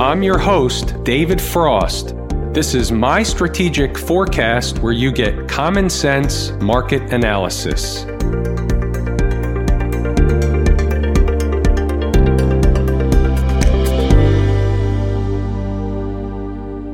I'm your host, David Frost. This is my strategic forecast where you get common sense market analysis.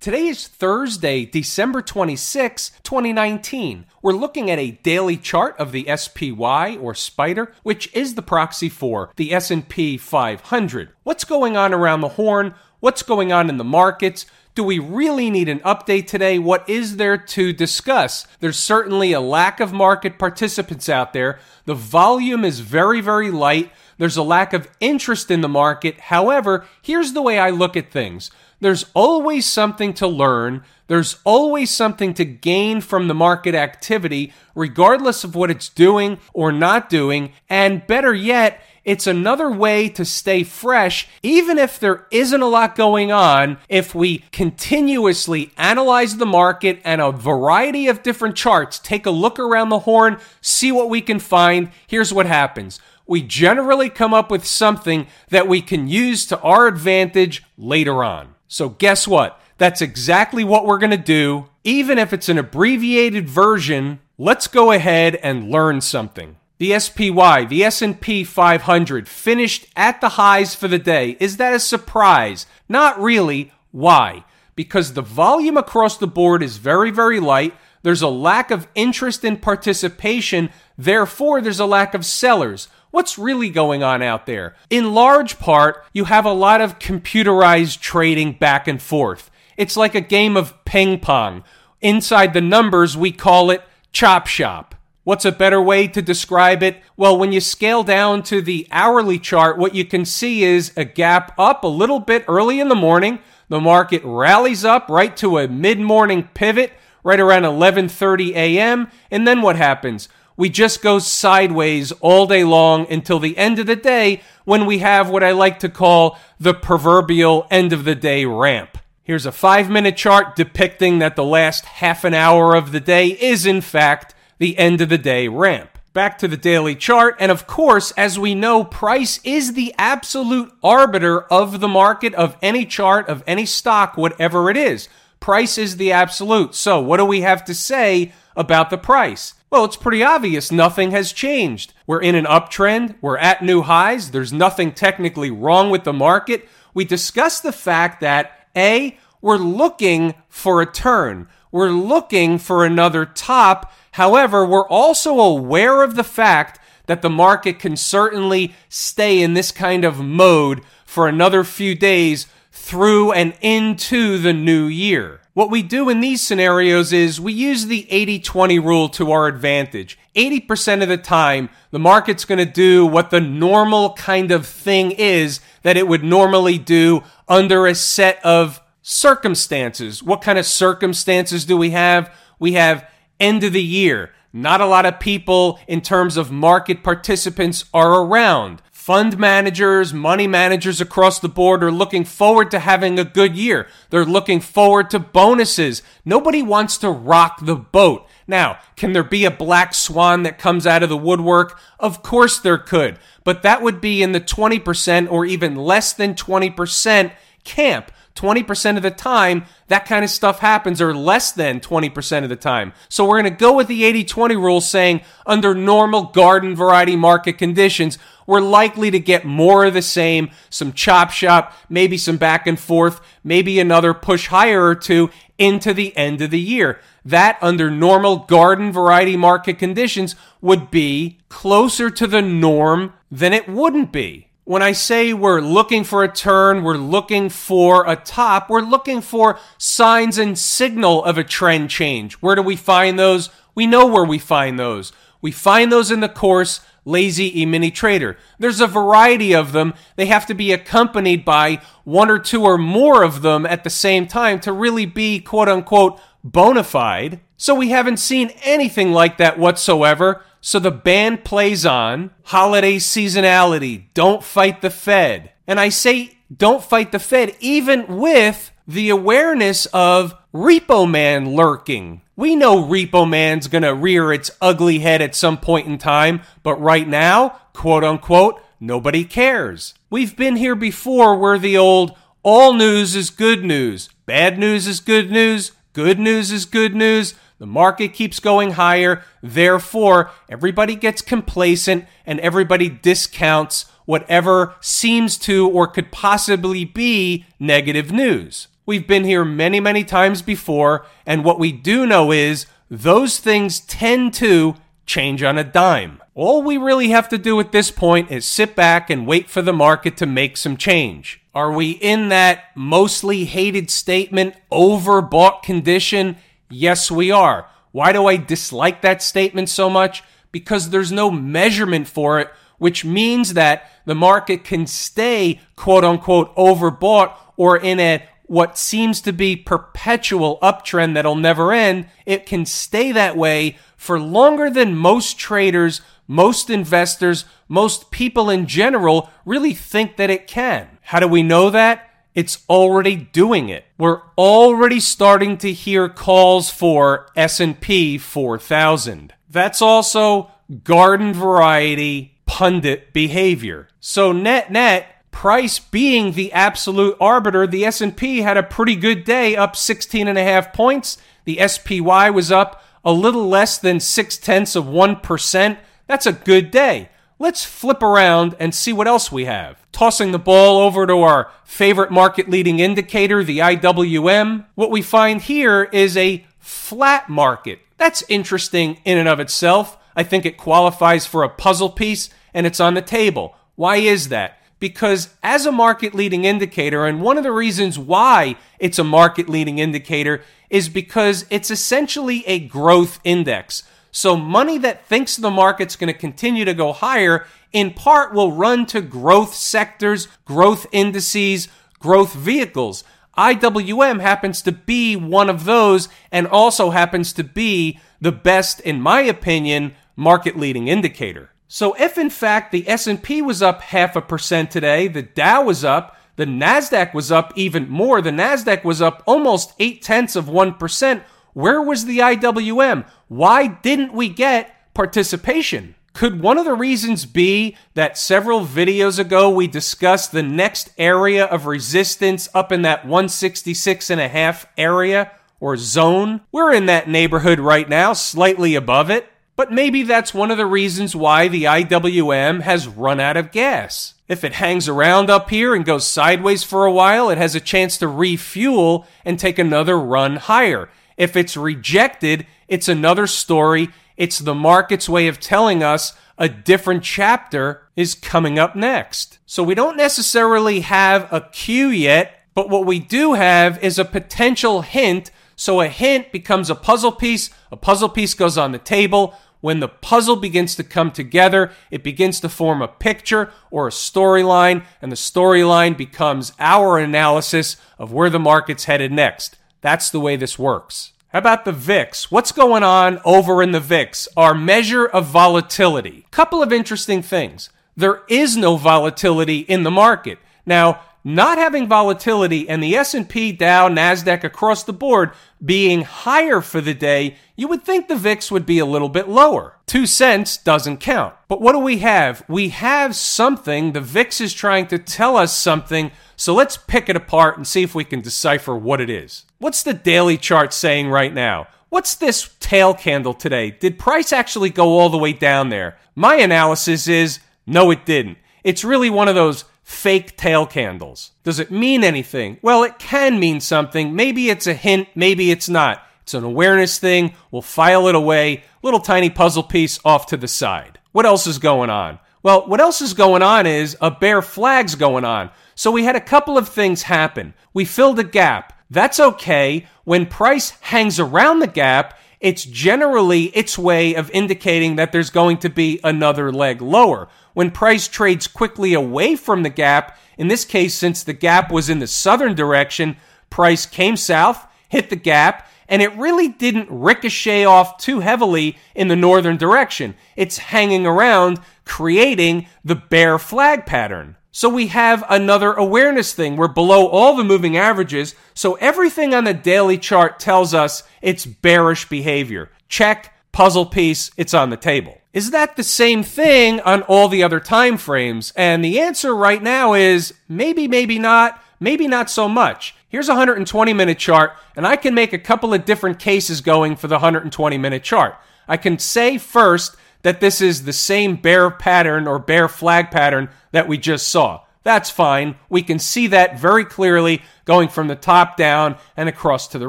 Today is Thursday, December 26, 2019. We're looking at a daily chart of the SPY or Spider, which is the proxy for the S&P 500. What's going on around the horn? What's going on in the markets? Do we really need an update today? What is there to discuss? There's certainly a lack of market participants out there. The volume is very, very light. There's a lack of interest in the market. However, here's the way I look at things. There's always something to learn. There's always something to gain from the market activity, regardless of what it's doing or not doing. And better yet, it's another way to stay fresh, even if there isn't a lot going on. If we continuously analyze the market and a variety of different charts, take a look around the horn, see what we can find, here's what happens. We generally come up with something that we can use to our advantage later on. So, guess what? That's exactly what we're going to do. Even if it's an abbreviated version, let's go ahead and learn something. The SPY, the S&P 500 finished at the highs for the day. Is that a surprise? Not really. Why? Because the volume across the board is very very light. There's a lack of interest in participation, therefore there's a lack of sellers. What's really going on out there? In large part, you have a lot of computerized trading back and forth. It's like a game of ping pong. Inside the numbers, we call it chop shop. What's a better way to describe it? Well, when you scale down to the hourly chart, what you can see is a gap up a little bit early in the morning. The market rallies up right to a mid-morning pivot right around 11:30 a.m. and then what happens? we just go sideways all day long until the end of the day when we have what I like to call the proverbial end of the day ramp. Here's a five minute chart depicting that the last half an hour of the day is, in fact, the end of the day ramp. Back to the daily chart, and of course, as we know, price is the absolute arbiter of the market, of any chart, of any stock, whatever it is. Price is the absolute. So, what do we have to say about the price? Well, it's pretty obvious nothing has changed. We're in an uptrend, we're at new highs, there's nothing technically wrong with the market. We discussed the fact that A, we're looking for a turn. We're looking for another top. However, we're also aware of the fact that the market can certainly stay in this kind of mode for another few days through and into the new year. What we do in these scenarios is we use the 80 20 rule to our advantage. 80% of the time, the market's going to do what the normal kind of thing is that it would normally do under a set of circumstances. What kind of circumstances do we have? We have end of the year. Not a lot of people in terms of market participants are around. Fund managers, money managers across the board are looking forward to having a good year. They're looking forward to bonuses. Nobody wants to rock the boat. Now, can there be a black swan that comes out of the woodwork? Of course there could, but that would be in the 20% or even less than 20% camp. 20% of the time, that kind of stuff happens, or less than 20% of the time. So we're going to go with the 80 20 rule saying under normal garden variety market conditions, we're likely to get more of the same, some chop shop, maybe some back and forth, maybe another push higher or two into the end of the year. That under normal garden variety market conditions would be closer to the norm than it wouldn't be. When I say we're looking for a turn, we're looking for a top, we're looking for signs and signal of a trend change. Where do we find those? We know where we find those. We find those in the course Lazy E-mini Trader. There's a variety of them. They have to be accompanied by one or two or more of them at the same time to really be quote unquote bona fide. So we haven't seen anything like that whatsoever. So the band plays on holiday seasonality, don't fight the Fed. And I say don't fight the Fed even with the awareness of Repo Man lurking. We know Repo Man's gonna rear its ugly head at some point in time, but right now, quote unquote, nobody cares. We've been here before where the old All news is good news. Bad news is good news. Good news is good news. The market keeps going higher. Therefore, everybody gets complacent and everybody discounts whatever seems to or could possibly be negative news. We've been here many, many times before, and what we do know is those things tend to change on a dime. All we really have to do at this point is sit back and wait for the market to make some change. Are we in that mostly hated statement, overbought condition? Yes, we are. Why do I dislike that statement so much? Because there's no measurement for it which means that the market can stay quote unquote overbought or in a what seems to be perpetual uptrend that'll never end. It can stay that way for longer than most traders, most investors, most people in general really think that it can. How do we know that? It's already doing it. We're already starting to hear calls for S&P 4000. That's also garden variety pundit behavior. So net net, price being the absolute arbiter, the S&P had a pretty good day, up 16 and a half points. The SPY was up a little less than six tenths of 1%. That's a good day. Let's flip around and see what else we have. Tossing the ball over to our favorite market leading indicator, the IWM. What we find here is a flat market. That's interesting in and of itself. I think it qualifies for a puzzle piece and it's on the table. Why is that? Because as a market leading indicator, and one of the reasons why it's a market leading indicator is because it's essentially a growth index. So money that thinks the market's going to continue to go higher in part will run to growth sectors, growth indices, growth vehicles. IWM happens to be one of those and also happens to be the best, in my opinion, market leading indicator. So if in fact the S&P was up half a percent today, the Dow was up, the Nasdaq was up even more. The Nasdaq was up almost eight tenths of one percent. Where was the IWM? Why didn't we get participation? Could one of the reasons be that several videos ago we discussed the next area of resistance up in that 166 and a half area or zone? We're in that neighborhood right now, slightly above it. But maybe that's one of the reasons why the IWM has run out of gas. If it hangs around up here and goes sideways for a while, it has a chance to refuel and take another run higher. If it's rejected, it's another story. It's the market's way of telling us a different chapter is coming up next. So we don't necessarily have a cue yet, but what we do have is a potential hint. So a hint becomes a puzzle piece. A puzzle piece goes on the table when the puzzle begins to come together, it begins to form a picture or a storyline, and the storyline becomes our analysis of where the market's headed next. That's the way this works. How about the VIX? What's going on over in the VIX? Our measure of volatility. Couple of interesting things. There is no volatility in the market. Now, not having volatility and the S&P, Dow, Nasdaq across the board being higher for the day, you would think the VIX would be a little bit lower. 2 cents doesn't count. But what do we have? We have something. The VIX is trying to tell us something. So let's pick it apart and see if we can decipher what it is. What's the daily chart saying right now? What's this tail candle today? Did price actually go all the way down there? My analysis is no, it didn't. It's really one of those fake tail candles. Does it mean anything? Well, it can mean something. Maybe it's a hint, maybe it's not. It's an awareness thing. We'll file it away. Little tiny puzzle piece off to the side. What else is going on? Well, what else is going on is a bear flag's going on. So we had a couple of things happen. We filled a gap. That's okay. When price hangs around the gap, it's generally its way of indicating that there's going to be another leg lower when price trades quickly away from the gap. In this case, since the gap was in the southern direction, price came south, hit the gap, and it really didn't ricochet off too heavily in the northern direction. It's hanging around, creating the bear flag pattern. So we have another awareness thing. We're below all the moving averages. So everything on the daily chart tells us it's bearish behavior. Check, puzzle piece, it's on the table. Is that the same thing on all the other time frames? And the answer right now is maybe, maybe not, maybe not so much. Here's a 120 minute chart, and I can make a couple of different cases going for the 120 minute chart. I can say first that this is the same bear pattern or bear flag pattern that we just saw. That's fine. We can see that very clearly going from the top down and across to the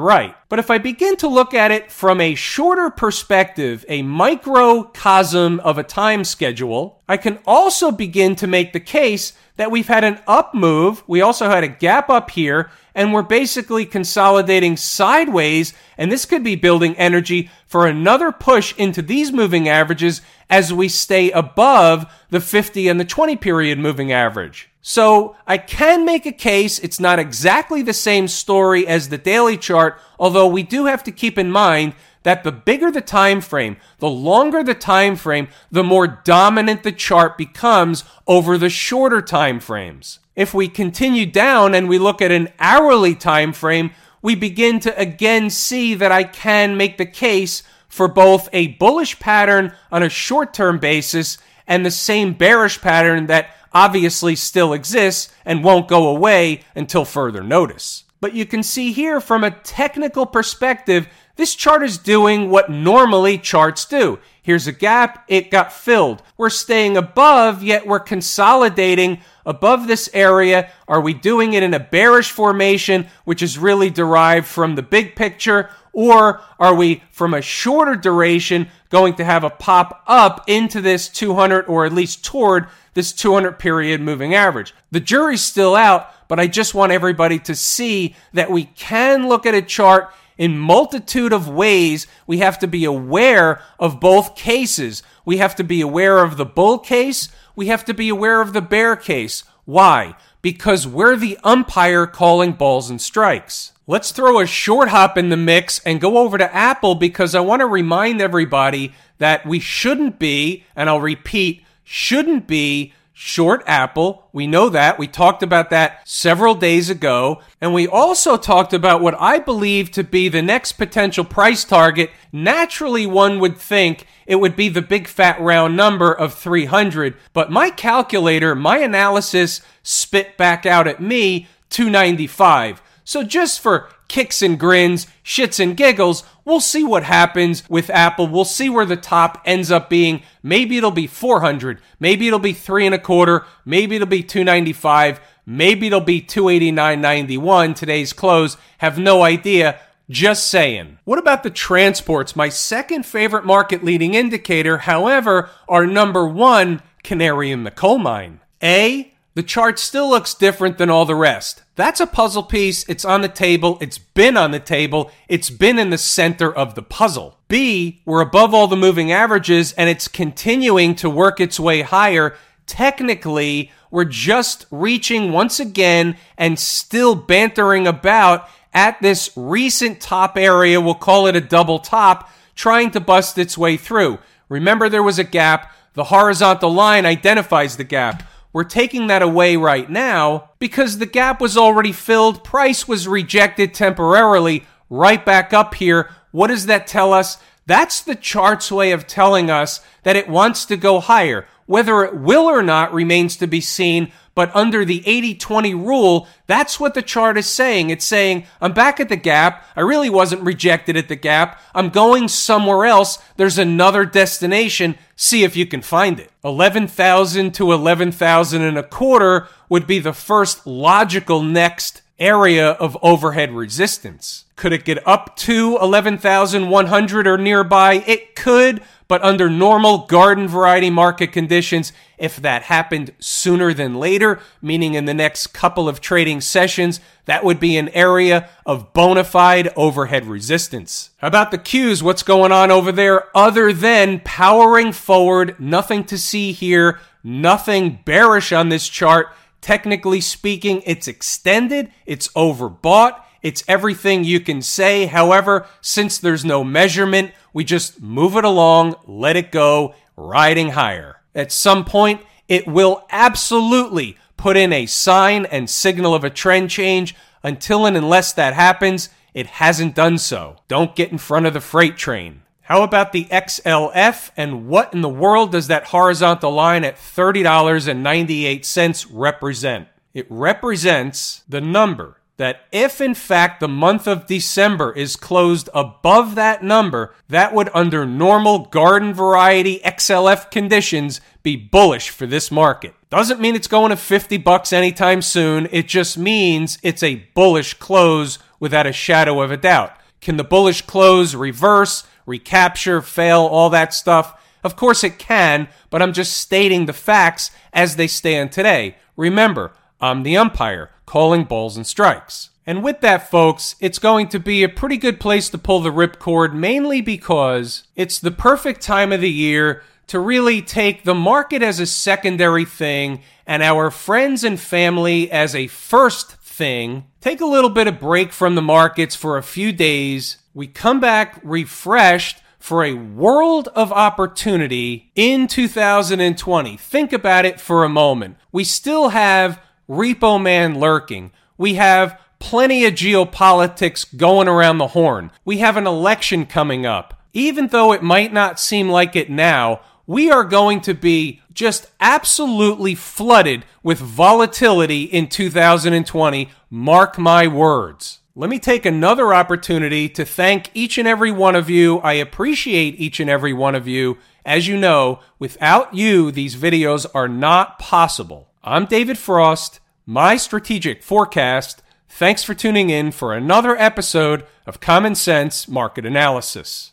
right. But if I begin to look at it from a shorter perspective, a microcosm of a time schedule, I can also begin to make the case that we've had an up move. We also had a gap up here, and we're basically consolidating sideways. And this could be building energy for another push into these moving averages as we stay above the 50 and the 20 period moving average. So I can make a case. It's not exactly the same story as the daily chart, although we do have to keep in mind that the bigger the time frame, the longer the time frame, the more dominant the chart becomes over the shorter time frames. If we continue down and we look at an hourly time frame, we begin to again see that I can make the case for both a bullish pattern on a short-term basis and the same bearish pattern that obviously still exists and won't go away until further notice. But you can see here from a technical perspective, this chart is doing what normally charts do. Here's a gap, it got filled. We're staying above, yet we're consolidating above this area. Are we doing it in a bearish formation, which is really derived from the big picture? Or are we, from a shorter duration, going to have a pop up into this 200 or at least toward this 200 period moving average? The jury's still out, but I just want everybody to see that we can look at a chart in multitude of ways. We have to be aware of both cases. We have to be aware of the bull case. We have to be aware of the bear case. Why? Because we're the umpire calling balls and strikes. Let's throw a short hop in the mix and go over to Apple because I want to remind everybody that we shouldn't be, and I'll repeat, shouldn't be short Apple. We know that. We talked about that several days ago. And we also talked about what I believe to be the next potential price target. Naturally, one would think it would be the big fat round number of 300. But my calculator, my analysis spit back out at me 295. So just for kicks and grins, shits and giggles, we'll see what happens with Apple. We'll see where the top ends up being. Maybe it'll be 400. Maybe it'll be three and a quarter. Maybe it'll be 295. Maybe it'll be 289.91 today's close. Have no idea. Just saying. What about the transports? My second favorite market leading indicator, however, are number one, canary in the coal mine. A, the chart still looks different than all the rest. That's a puzzle piece. It's on the table. It's been on the table. It's been in the center of the puzzle. B, we're above all the moving averages and it's continuing to work its way higher. Technically, we're just reaching once again and still bantering about at this recent top area. We'll call it a double top, trying to bust its way through. Remember, there was a gap. The horizontal line identifies the gap. We're taking that away right now because the gap was already filled. Price was rejected temporarily right back up here. What does that tell us? That's the chart's way of telling us that it wants to go higher. Whether it will or not remains to be seen, but under the 80 20 rule, that's what the chart is saying. It's saying, I'm back at the gap. I really wasn't rejected at the gap. I'm going somewhere else. There's another destination. See if you can find it. 11,000 to 11,000 and a quarter would be the first logical next area of overhead resistance. Could it get up to 11,100 or nearby? It could, but under normal garden variety market conditions, if that happened sooner than later, meaning in the next couple of trading sessions, that would be an area of bona fide overhead resistance. How about the Qs? What's going on over there other than powering forward? Nothing to see here, nothing bearish on this chart. Technically speaking, it's extended, it's overbought, it's everything you can say. However, since there's no measurement, we just move it along, let it go, riding higher. At some point, it will absolutely put in a sign and signal of a trend change. Until and unless that happens, it hasn't done so. Don't get in front of the freight train. How about the XLF and what in the world does that horizontal line at $30.98 represent? It represents the number that if in fact the month of December is closed above that number, that would under normal garden variety XLF conditions be bullish for this market. Doesn't mean it's going to 50 bucks anytime soon. It just means it's a bullish close without a shadow of a doubt. Can the bullish close reverse, recapture, fail, all that stuff? Of course it can, but I'm just stating the facts as they stand today. Remember, I'm the umpire, calling balls and strikes. And with that, folks, it's going to be a pretty good place to pull the ripcord, mainly because it's the perfect time of the year to really take the market as a secondary thing and our friends and family as a first thing. Take a little bit of break from the markets for a few days. We come back refreshed for a world of opportunity in 2020. Think about it for a moment. We still have Repo Man lurking. We have plenty of geopolitics going around the horn. We have an election coming up. Even though it might not seem like it now, we are going to be just absolutely flooded with volatility in 2020. Mark my words. Let me take another opportunity to thank each and every one of you. I appreciate each and every one of you. As you know, without you, these videos are not possible. I'm David Frost, my strategic forecast. Thanks for tuning in for another episode of Common Sense Market Analysis.